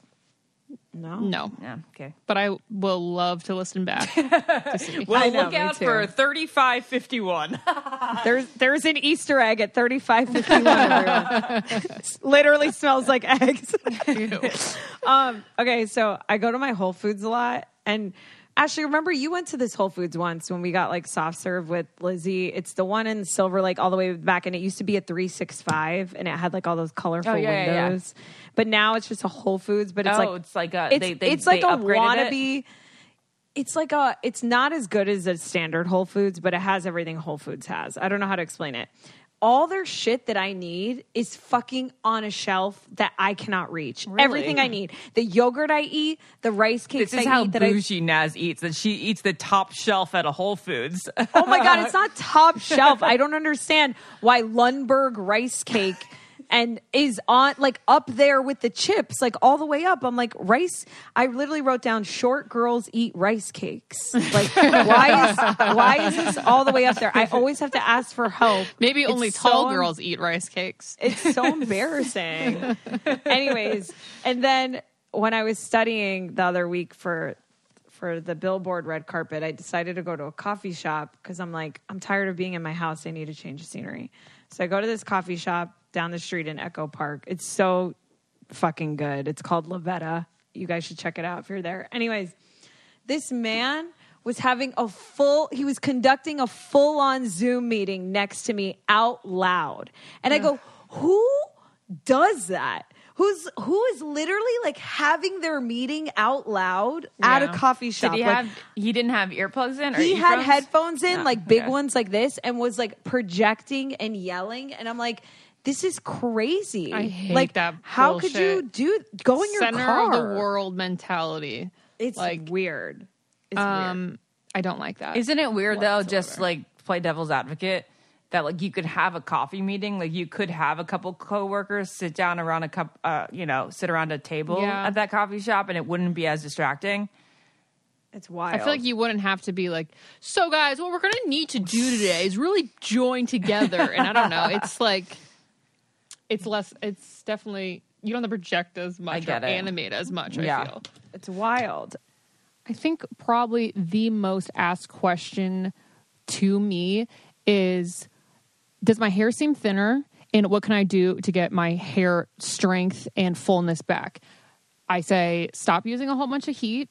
No, No, Yeah, okay. but I will love to listen back. [LAUGHS] to see. Well, I know, look me out too. for thirty-five fifty-one. [LAUGHS] There's there's an Easter egg at 3551. everyone. [LAUGHS] Literally smells like eggs. um, okay, so I go to my Whole Foods a lot, and Ashley, remember you went to this Whole Foods once when we got like soft serve with Lizzie. It's the one in Silver Lake all the way back, and it used to be a three six five, and it had like all those colorful Oh, yeah, yeah, yeah. windows. But now it's just a Whole Foods, but it's Oh, like it's like a- it's, they- they- it's like a upgraded it? wannabe. It's like a. It's not as good as a standard Whole Foods, but it has everything Whole Foods has. I don't know how to explain it. All their shit that I need is fucking on a shelf that I cannot reach. Everything I need, the yogurt I eat, the rice cakes This is I how eat that I Naz eats. That she eats the top shelf at a Whole Foods. Oh my god, it's [LAUGHS] not top shelf. I don't understand why Lundberg rice cake [LAUGHS] and is on like up there with the chips, like all the way up. I'm like rice. I literally wrote down short girls eat rice cakes. Like [LAUGHS] why is why is this all the way up there? I always have to ask for help. Maybe It's only tall so- girls eat rice cakes. It's so [LAUGHS] embarrassing. Anyways, and then when I was studying the other week for for the billboard red carpet, I decided to go to a coffee shop because I'm like, I'm tired of being in my house. I need to change the scenery. So I go to this coffee shop down the street in Echo Park. It's so fucking good. It's called Lavetta. You guys should check it out if you're there. Anyways, this man was having a full he was conducting a full on zoom meeting next to me out loud and i go who does that who's who is literally like having their meeting out loud at a coffee shop Did he Like, have? He didn't have earplugs in. Or he had headphones in No, like big okay. ones like this and was like projecting and yelling and i'm like this is crazy I hate like that how could you do go in your Center car of the world mentality. it's like, weird it's weird Um, I don't like that. Isn't it weird though? Just like play devil's advocate. That like you could have a coffee meeting, like you could have a couple coworkers sit down around a cup, uh, you know, sit around a table Yeah. at that coffee shop, and it wouldn't be as distracting. it's wild I feel like you wouldn't have to be like, so guys, what we're gonna need to do today is really join together. And I don't know, it's like, it's less. It's definitely you don't have to project as much get or it. animate as much. Yeah. I feel. it's wild I think probably the most asked question to me is Does my hair seem thinner? And what can I do to get my hair strength and fullness back? I say stop using a whole bunch of heat,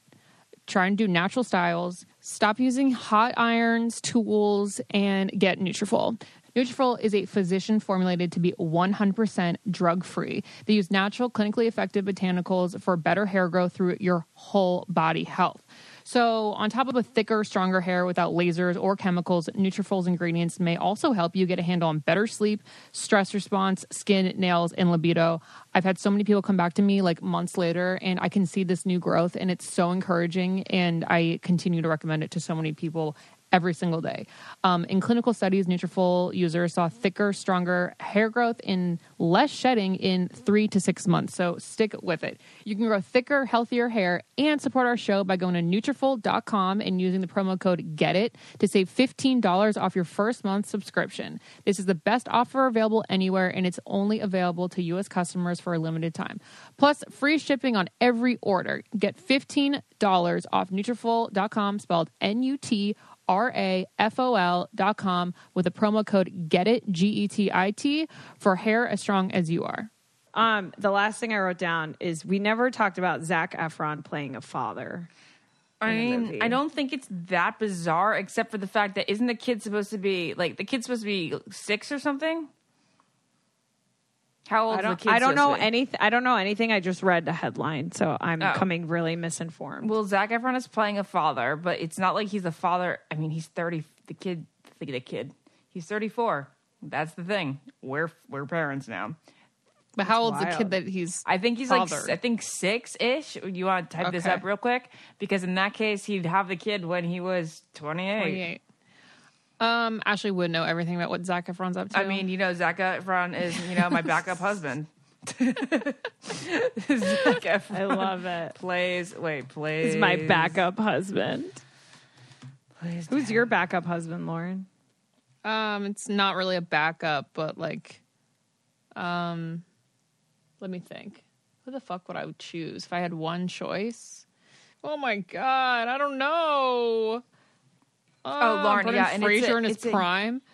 try and do natural styles, stop using hot irons, tools, and get Nutrafol. Nutrafol is a physician formulated to be 100% drug free. They use natural, clinically effective botanicals for better hair growth through your whole body health. So, on top of a thicker, stronger hair without lasers or chemicals, Nutrafol's ingredients may also help you get a handle on better sleep, stress response, skin, nails, and libido. I've had so many people come back to me like months later, and I can see this new growth, and it's so encouraging. And I continue to recommend it to so many people every single day. Um, in clinical studies, Nutrafol users saw thicker, stronger hair growth in less shedding in three to six months. So stick with it. You can grow thicker, healthier hair and support our show by going to Nutrafol.com and using the promo code GET IT to save $15 off your first month subscription. This is the best offer available anywhere, and it's only available to U.S. customers for a limited time. Plus, free shipping on every order. Get $15 off Nutrafol.com, spelled N-U-T R-A-F-O-L dot com with a promo code GET IT, G-E-T-I-T, for hair as strong as you are. Um, the last thing I wrote down is we never talked about Zac Efron playing a father. I mean. I don't think it's that bizarre, except for the fact that isn't the kid supposed to be like the kid's supposed to be six or something? How old I the don't. kid? I don't know supposed to be? anything. I don't know anything. I just read the headline, so I'm Oh. coming really misinformed. Well, Zac Efron is playing a father, but it's not like he's a father. I mean, he's thirty. The kid, the, the kid, he's thirty-four. That's the thing. We're we're parents now. But how old's the kid that he's? I think he's like I think six ish. You want to type this up real quick because in that case he'd have the kid when he was twenty-eight. 28. Um, Ashley would know everything about what Zac Efron's up to. I mean, you know, Zac Efron is you know my backup husband. [LAUGHS] Zac Efron I love it. plays. Wait, plays. He's my backup husband. Plays Who's your backup husband, Lauren? um, it's not really a backup, but like, um, let me think. Who the fuck would I choose if I had one choice? Oh my god, I don't know. Oh, Lauren, Brendan yeah, and it's Fraser a- in his it's a- prime. [SIGHS]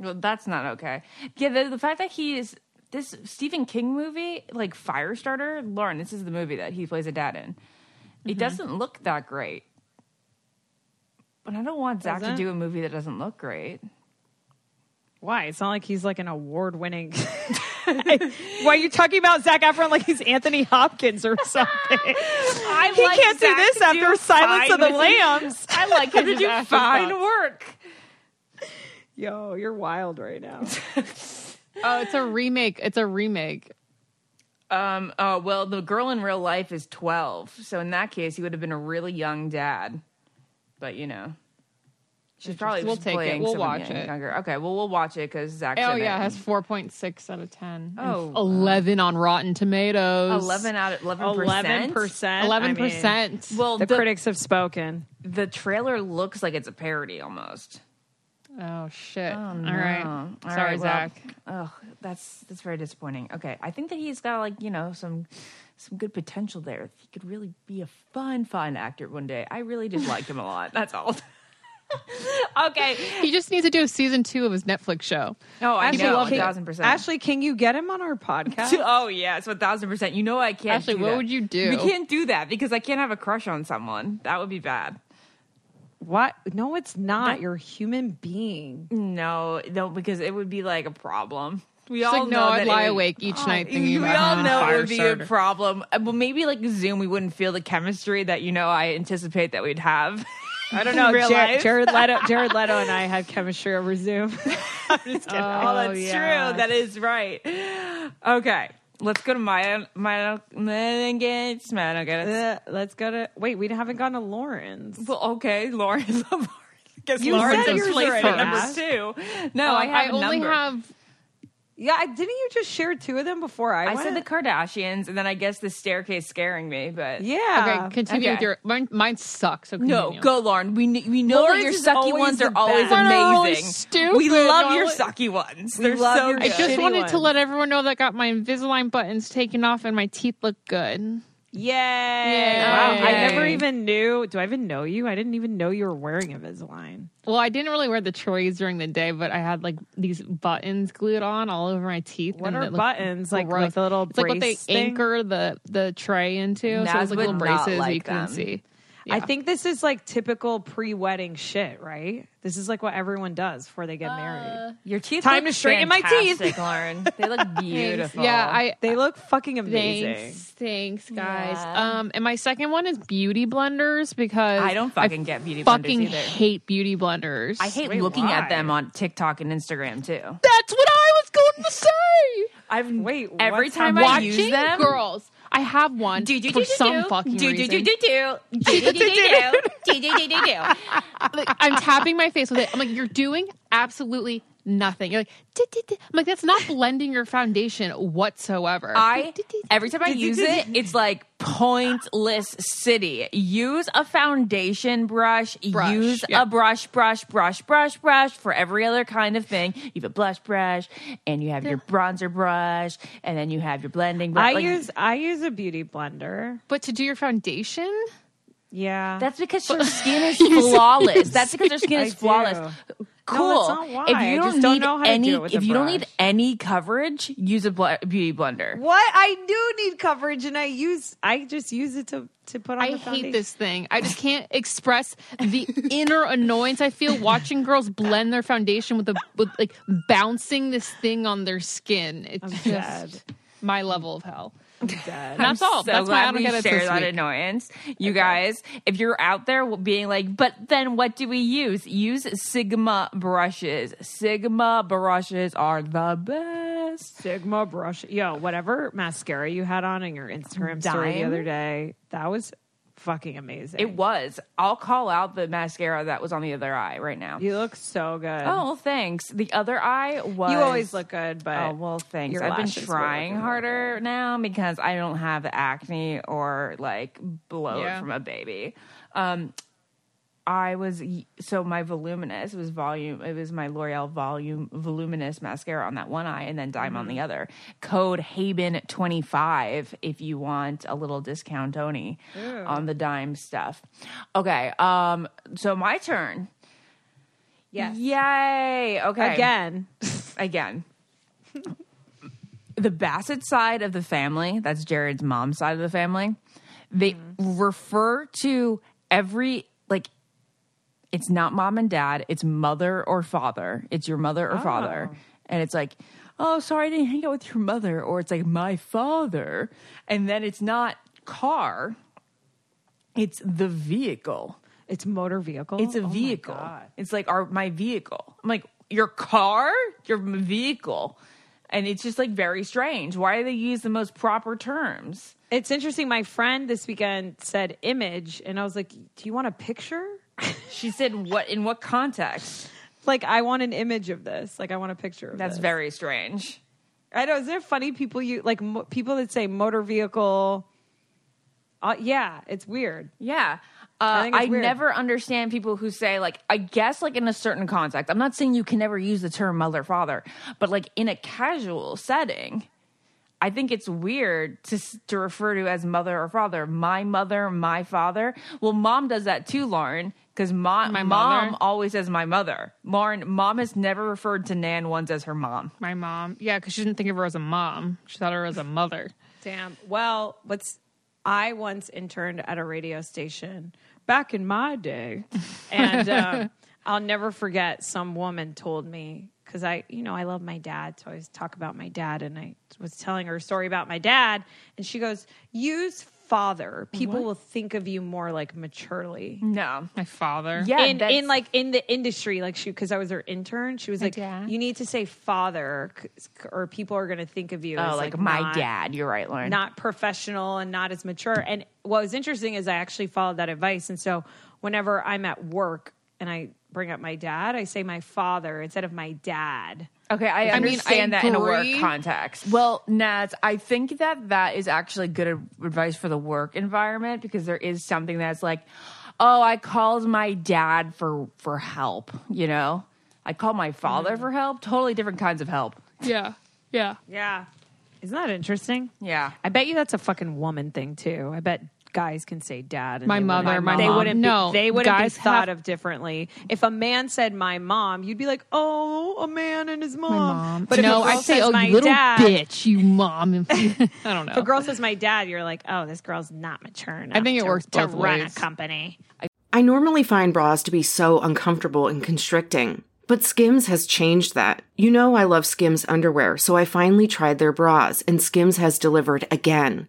Well, that's not okay. Yeah, the, the fact that he is this Stephen King movie, like Firestarter, Lauren, this is the movie that he plays a dad in. It Mm-hmm. doesn't look that great. But I don't want Zac to do a movie that doesn't look great. Why? It's not like he's like an award-winning. [LAUGHS] [LAUGHS] Why are you talking about Zac Efron like he's Anthony Hopkins or something? I he can't do this after Silence of the Lambs. I like him to do Zac is fine nuts. work. Yo, you're wild right now. [LAUGHS] Oh, it's a remake. It's a remake. Um. Oh well, the girl in real life is twelve, so in that case, he would have been a really young dad. But you know, she's probably We'll just take it. playing We'll watch it. Younger. Okay, well we'll watch it because Zac's Oh in yeah, it it. has four point six out of ten. and Oh, eleven on Rotten Tomatoes. eleven out of eleven Eleven percent. percent. Eleven percent. Well, The, the, critics have spoken. the trailer looks like it's a parody almost. Oh shit! Oh, no. right. All Sorry, right, well, Zac. Oh, that's that's very disappointing. Okay, I think that he's got like you know some some good potential there. He could really be a fun, fun actor one day. I really just liked him a lot. That's all. [LAUGHS] [LAUGHS] okay. He just needs to do a season two of his Netflix show. Oh, I Ashley, know, a can- thousand percent. Ashley, can you get him on our podcast? [LAUGHS] Oh yeah yes, one thousand percent. You know I can't. Ashley, do what that. would you do? We can't do that because I can't have a crush on someone. That would be bad. What? No, it's not. You're a human being. No, no, because it would be like a problem. We She's all like, know no, I'd that lie would- awake each oh, night thinking we about all know it would be a problem. Well, maybe like Zoom, we wouldn't feel the chemistry that you know I anticipate that we'd have. [LAUGHS] I don't know. Real Jared, life. Jared Leto, [LAUGHS] Jared Leto, and I had chemistry over Zoom. [LAUGHS] I'm just kidding. Oh, that's yeah. true. That is right. Okay, let's go to my my Meneghets. Meneghets. Uh, let's go to. Wait, we haven't gone to Lauren's. Well, okay, Lauren. [LAUGHS] Guess You Lauren's said in yours place already, number two. No, Um, I have a only number. have. Yeah, I- didn't you just share two of them before I, I went? said the Kardashians, and then I guess the staircase scaring me, but yeah. Okay, continue with okay. your. Mine, mine sucks. So No, continue. go, Lauren. We kn- we know Lauren's that your is sucky always ones the are always best. Mine are really amazing. stupid. We love your I- sucky ones. We They're love so your good. I just shitty wanted to ones. let everyone know that I got my Invisalign buttons taken off and my teeth look good. Yay! Yay. Wow, I never even knew. Do I even know you? I didn't even know you were wearing Invisalign. Well, I didn't really wear the trays during the day, but I had like these buttons glued on all over my teeth. What and are buttons? Like gross. like the little It's like what they thing? anchor the the tray into. so Naz it's like little braces like you couldn't them. See. I think this is like typical pre-wedding shit, right? This is like what everyone does before they get Uh, married. Your teeth Time look to straighten my teeth. Lauren. They look [LAUGHS] beautiful. Yeah, I They look fucking amazing. Thanks, thanks, guys. Yeah. Um, and my second one is beauty blenders because I don't fucking get beauty blenders fucking either. hate beauty blenders. I hate Wait, looking at them on TikTok and Instagram too. That's what I was going to say. I've Wait, every time happening? I Watching use them, girls. I have one do, do, do, for some fucking reason. I'm tapping my face with it. I'm like, you're doing absolutely nothing. You're like, "Dit, dit, dit." I'm like, that's not blending your foundation whatsoever. I every time I use it, it's like pointless city. Use a foundation brush. Brush, use yeah. a brush, brush, brush, brush, brush for every other kind of thing. You have a blush brush, and you have your bronzer brush, and then you have your blending brush. I Like, use I use a beauty blender. but to do your foundation, Yeah. That's because her skin is [LAUGHS] flawless. That's [LAUGHS] because her skin I is flawless. do. Cool. not why. If you don't just don't need know how to any, do it with if a you don't need any coverage, use a bl- beauty blender. What I do need coverage, and I use I just use it to to put on. I the hate foundation. this thing. I just can't express the [LAUGHS] inner annoyance I feel watching girls blend their foundation with a with like bouncing this thing on their skin. It's I'm just dead. my level of hell. Dead. That's all. So that's why I glad don't we get share that week. annoyance. You guys, if you're out there being like, but then what do we use? Use Sigma brushes. Sigma brushes are the best. Sigma brush. Yo, whatever mascara you had on in your Instagram story the other day, that was fucking amazing. It was. I'll call out the mascara that was on the other eye right now. You look so good. Oh, thanks. The other eye was. you always look good, but Oh well, thanks. I've been trying harder now because I don't have acne or like bloat Yeah. from a baby. Um, I was so my voluminous was volume. It was my L'Oreal volume voluminous mascara on that one eye, and then Dime on Mm-hmm. the other. Code Haben twenty five if you want a little discount, Toni, on the Dime stuff. Okay, um, so my turn. Yes. Yay! Okay, Again. [LAUGHS] again. the Bassett side of the family, that's Jared's mom's side of the family, they refer to every like it's not mom and dad, it's mother or father. It's your mother or father. Oh. And it's like, oh, sorry, I didn't hang out with your mother. Or it's like, my father. And then it's not car, it's the vehicle. It's motor vehicle. It's a Oh vehicle. It's like our my vehicle. I'm like your car, your vehicle, and it's just like very strange. Why do they use the most proper terms? It's interesting. My friend this weekend said image, and I was like, "Do you want a picture?" She said, "What in what context?" like, I want an image of this. Like, I want a picture. Of That's this. very strange. I know. Is there funny? People you like mo- people that say motor vehicle. Uh, yeah, it's weird. Yeah. I Uh, I, weird. never understand people who say like I guess like in a certain context. I'm not saying you can never use the term mother father, but like in a casual setting, I think it's weird to to refer to as mother or father. My mother, my father. Well, mom does that too, Lauren, because mom My mom mother. always says my mother. Lauren, mom has never referred to Nan once as her mom. My mom, yeah, because she didn't think of her as a mom. She thought of her as a mother. Damn. Well, what's I once interned at a radio station back in my day, and um, [LAUGHS] I'll never forget. Some woman told me because I, you know, I love my dad, so I always talk about my dad, and I was telling her a story about my dad, and she goes, "Use father. People will think of you more like maturely." No. My father. Yeah, in in like in the industry, like she because I was her intern, she was like, dad. "You need to say father, or people are going to think of you Oh, as like, like, my not- dad. You're right, Lauren. not professional and not as mature." And what was interesting is I actually followed that advice, and so whenever I'm at work and I bring up my dad, I say my father instead of my dad. Okay, I mean, I understand that in a work agree. context. Well, Naz, I think that that is actually good advice for the work environment because there is something that's like, oh, I called my dad for for help. You know, I called my father Mm. for help. Totally different kinds of help. Yeah. Yeah. Yeah, isn't that interesting? Yeah. I bet you that's a fucking woman thing too. I bet guys can say dad. And My they mother, wouldn't- my they mom. wouldn't. No, be, they wouldn't guys be thought have- of differently. If a man said my mom, you'd be like, oh, a man and his mom. Mom. But if no, a girl I'd say, says oh, my you little dad, bitch, you mom. [LAUGHS] [LAUGHS] I don't know. If a girl says my dad, you're like, oh, this girl's not mature enough. I think it to- works to both run a company. I normally find bras to be so uncomfortable and constricting, but Skims has changed that. You know, I love Skims underwear, so I finally tried their bras, and Skims has delivered again.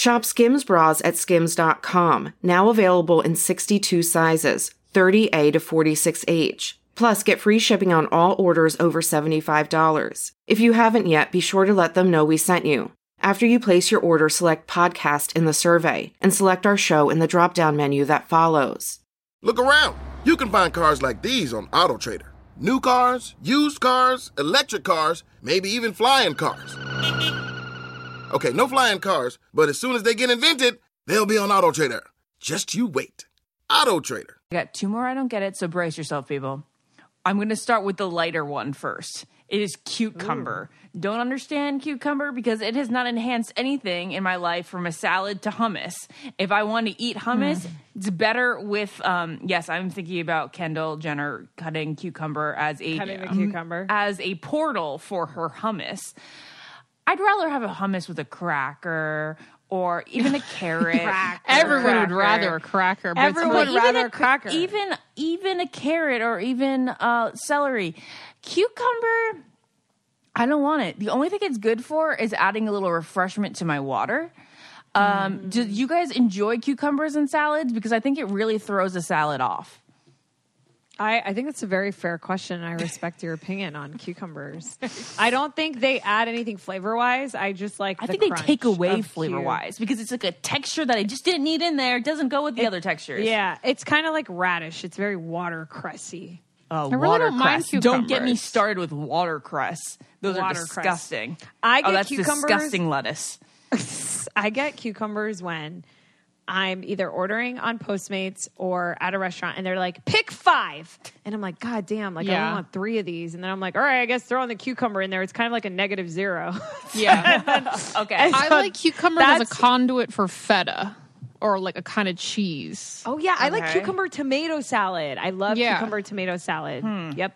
Shop Skims bras at skims.com, now available in 62 sizes, 30A to 46H. Plus, get free shipping on all orders over $75. If you haven't yet, be sure to let them know we sent you. After you place your order, select podcast in the survey and select our show in the drop down menu that follows. Look around. You can find cars like these on AutoTrader. New cars, used cars, electric cars, maybe even flying cars. Okay, no flying cars, but as soon as they get invented, they'll be on Auto Trader. Just you wait. AutoTrader. I got two more I don't get it, so brace yourself, people. I'm going to start with the lighter one first. It is cucumber. Don't understand cucumber because it has not enhanced anything in my life from a salad to hummus. If I want to eat hummus, it's better with um yes, I'm thinking about Kendall Jenner cutting cucumber as a Cutting the um, cucumber. as a portal for her hummus. I'd rather have a hummus with a cracker or even a [LAUGHS] carrot. Everyone would rather a cracker. But Everyone would rather even a cracker. Even even a carrot or even uh, celery, cucumber. I don't want it. The only thing it's good for is adding a little refreshment to my water. Um, Do you guys enjoy cucumbers in salads? Because I think it really throws a salad off. I, I think that's a very fair question. I respect your opinion on cucumbers. I don't think they add anything flavor wise. I just like. I the think they crunch take away of flavor wise because it's like a texture that I just didn't need in there. It doesn't go with the other textures. Yeah, it's kind of like radish. It's very watercressy. Oh, I really don't mind watercress. Don't get me cucumbers. started with watercress. Those are Watercress. disgusting. I oh, get oh, that's cucumbers- disgusting lettuce. [LAUGHS] I get cucumbers when I'm either ordering on Postmates or at a restaurant, and they're like, "Pick five. and I'm like, "God damn!" Like I Yeah. only want three of these, and then I'm like, "All right, I guess throw in the cucumber in there." It's kind of like a negative zero. [LAUGHS] yeah. [LAUGHS] Okay. I like cucumber as a that's- conduit for feta or like a kind of cheese. oh yeah, I like Okay. cucumber tomato salad. I love Yeah. cucumber tomato salad. Hmm. Yep,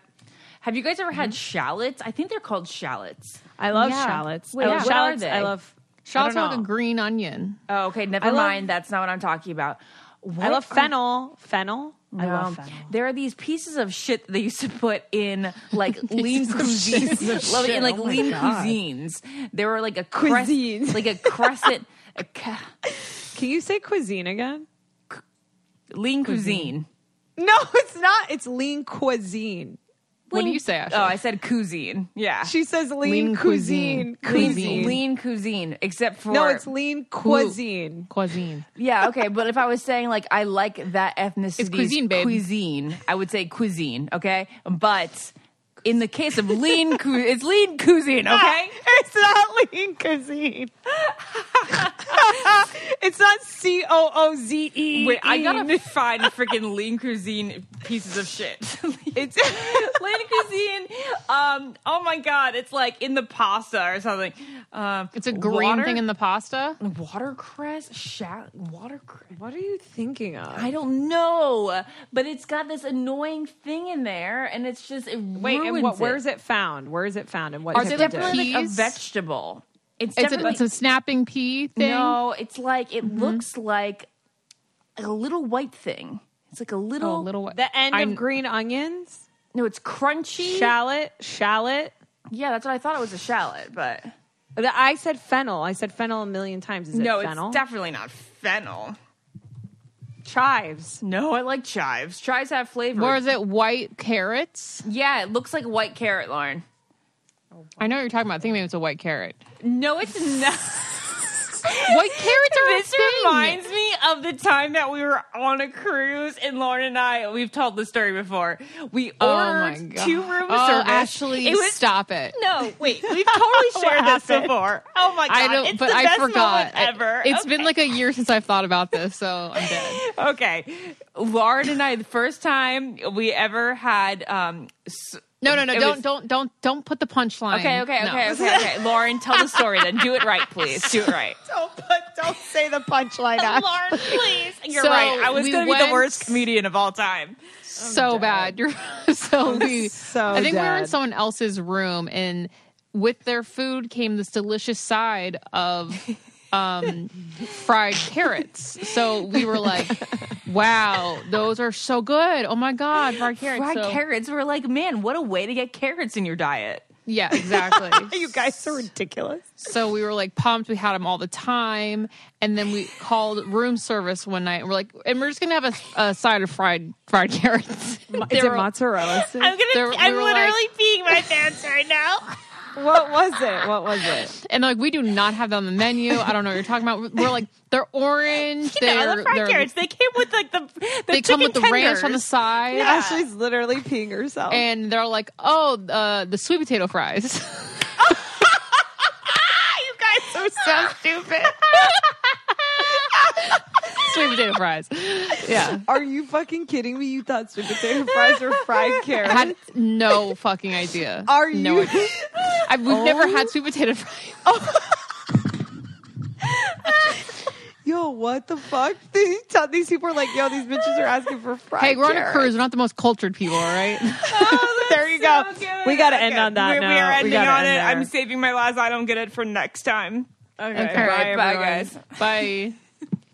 Have you guys ever had mm-hmm. shallots? I think they're called shallots. I love Yeah. shallots. Wait, I love what are shallots. they? I love. Shallots I are don't like a green onion. Oh, okay. Never I love- mind. That's not what I'm talking about. I What love are- fennel. Fennel. I No. love fennel. There are these pieces of shit that they used to put in like [LAUGHS] lean cuisines, Love it, in like Oh lean God. cuisines. There were like a crest, Cuisines. like a crescent, a [LAUGHS] ca- Can you say cuisine again? lean cuisine. No, it's not. It's lean cuisine. What do you say, Ashley? Oh, I said cuisine. Yeah, She says lean, Lean cuisine. cuisine. lean, Cuisine. lean cuisine. Except for No, it's lean cuisine. Cuisine. Yeah, okay, but if I was saying like I like that ethnicity It's cuisine, babe. cuisine, I would say cuisine, okay? But in the case of lean cu- it's lean cuisine, okay? It's not lean cuisine. [LAUGHS] it's not C O O Z E. Wait, I gotta find freaking lean cuisine pieces of shit. [LAUGHS] It's [LAUGHS] lean cuisine. Um, oh my god, it's like in the pasta or something. Um, It's a green water- thing in the pasta. watercress. Sha- watercress. what are you thinking of? I don't know, but it's got this annoying thing in there, and it's just it Wait, and ruins what? it. Where is it found? Where is it found? And what? Are type they like dish? definitely like a vegetable. It's It's a, definitely it's a snapping pea thing. no. It's like it mm-hmm. looks like a little white thing. It's like a little. Oh, a little. The end I- of green onions, No, it's crunchy. shallot, shallot. yeah, that's what I thought it was a shallot, but I said fennel. I said fennel a million times. Is no, it fennel? it's definitely not fennel. Chives. No, I like chives. Chives have flavor. Or is it white carrots? Yeah, it looks like white carrot, Lauren. I know what you're talking about. I think maybe it's a white carrot. No, it's not. [LAUGHS] Are a this reminds me of the time that we were on a cruise, and Lauren and I, we've told the story before. We Oh ordered my god! two room oh, service. Ashley, it was stop it. no, wait, we've totally [LAUGHS] shared this before. Oh my god, I don't, it's but the I best forgot. ever. It's Okay. been like a year since I've thought about this, so I'm dead. [LAUGHS] okay. Lauren and I, the first time we ever had, um, s- No, no, no! It Don't, was- don't, don't, don't put the punchline. okay, okay, No. okay, okay, okay. [LAUGHS] Lauren, tell the story then. Do it right, please. Do it right. [LAUGHS] Don't put. Don't say the punchline. Lauren, please. You're So, right. I was we going to be the worst comedian of all time. so oh, bad. You're [LAUGHS] so we. so I think we were in someone else's room, and with their food came this delicious side of um, fried carrots. So we were like, "Wow, those are so good! Oh my god, fried carrots!" Fried So- carrots. We're like, man, what a way to get carrots in your diet. Yeah, exactly. [LAUGHS] You guys are ridiculous. So we were like pumped. We had them all the time, and then we called room service one night. And we're like, and we're just gonna have a, a side of fried fried carrots. [LAUGHS] Is They it mozzarella? [LAUGHS] I'm gonna. I'm were literally like- peeing my pants right now. What was it? What was it? And like we do not have them on the menu. I don't know what you're talking about. We're like they're orange. [LAUGHS] You they're the fried they're- carrots. They came with like the, the they come with the chicken ranch on the tenders. side. Ashley's literally peeing herself. And they're like, oh, uh, the sweet potato fries. [LAUGHS] you guys are so [LAUGHS] stupid. Sweet potato fries. Yeah. Are you fucking kidding me? You thought sweet potato fries were fried carrots? [LAUGHS] I had no fucking idea. Are you? No idea. I, we've [LAUGHS] never Oh. had sweet potato fries. Oh. [LAUGHS] Yo, what the fuck? These, tell- these people are like, yo, these bitches are asking for fried hey, we're on a cruise. We're not the most cultured people, all right? Oh, there you go. We got to end on that We, note. we are ending gotta on end it. there. I'm saving my last I don't get it for next time. Okay, Okay. Bye, All right, bye, everyone. guys. Bye.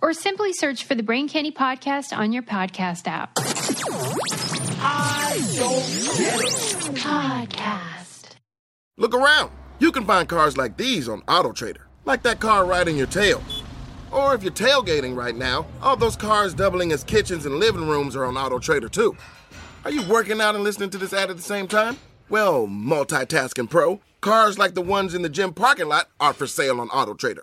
Or simply search for the Brain Candy Podcast on your podcast app. Podcast. Look around. You can find cars like these on AutoTrader, like that car riding your tail. Or if you're tailgating right now, all those cars doubling as kitchens and living rooms are on AutoTrader too. Are you working out and listening to this ad at the same time? Well, multitasking pro, cars like the ones in the gym parking lot are for sale on AutoTrader.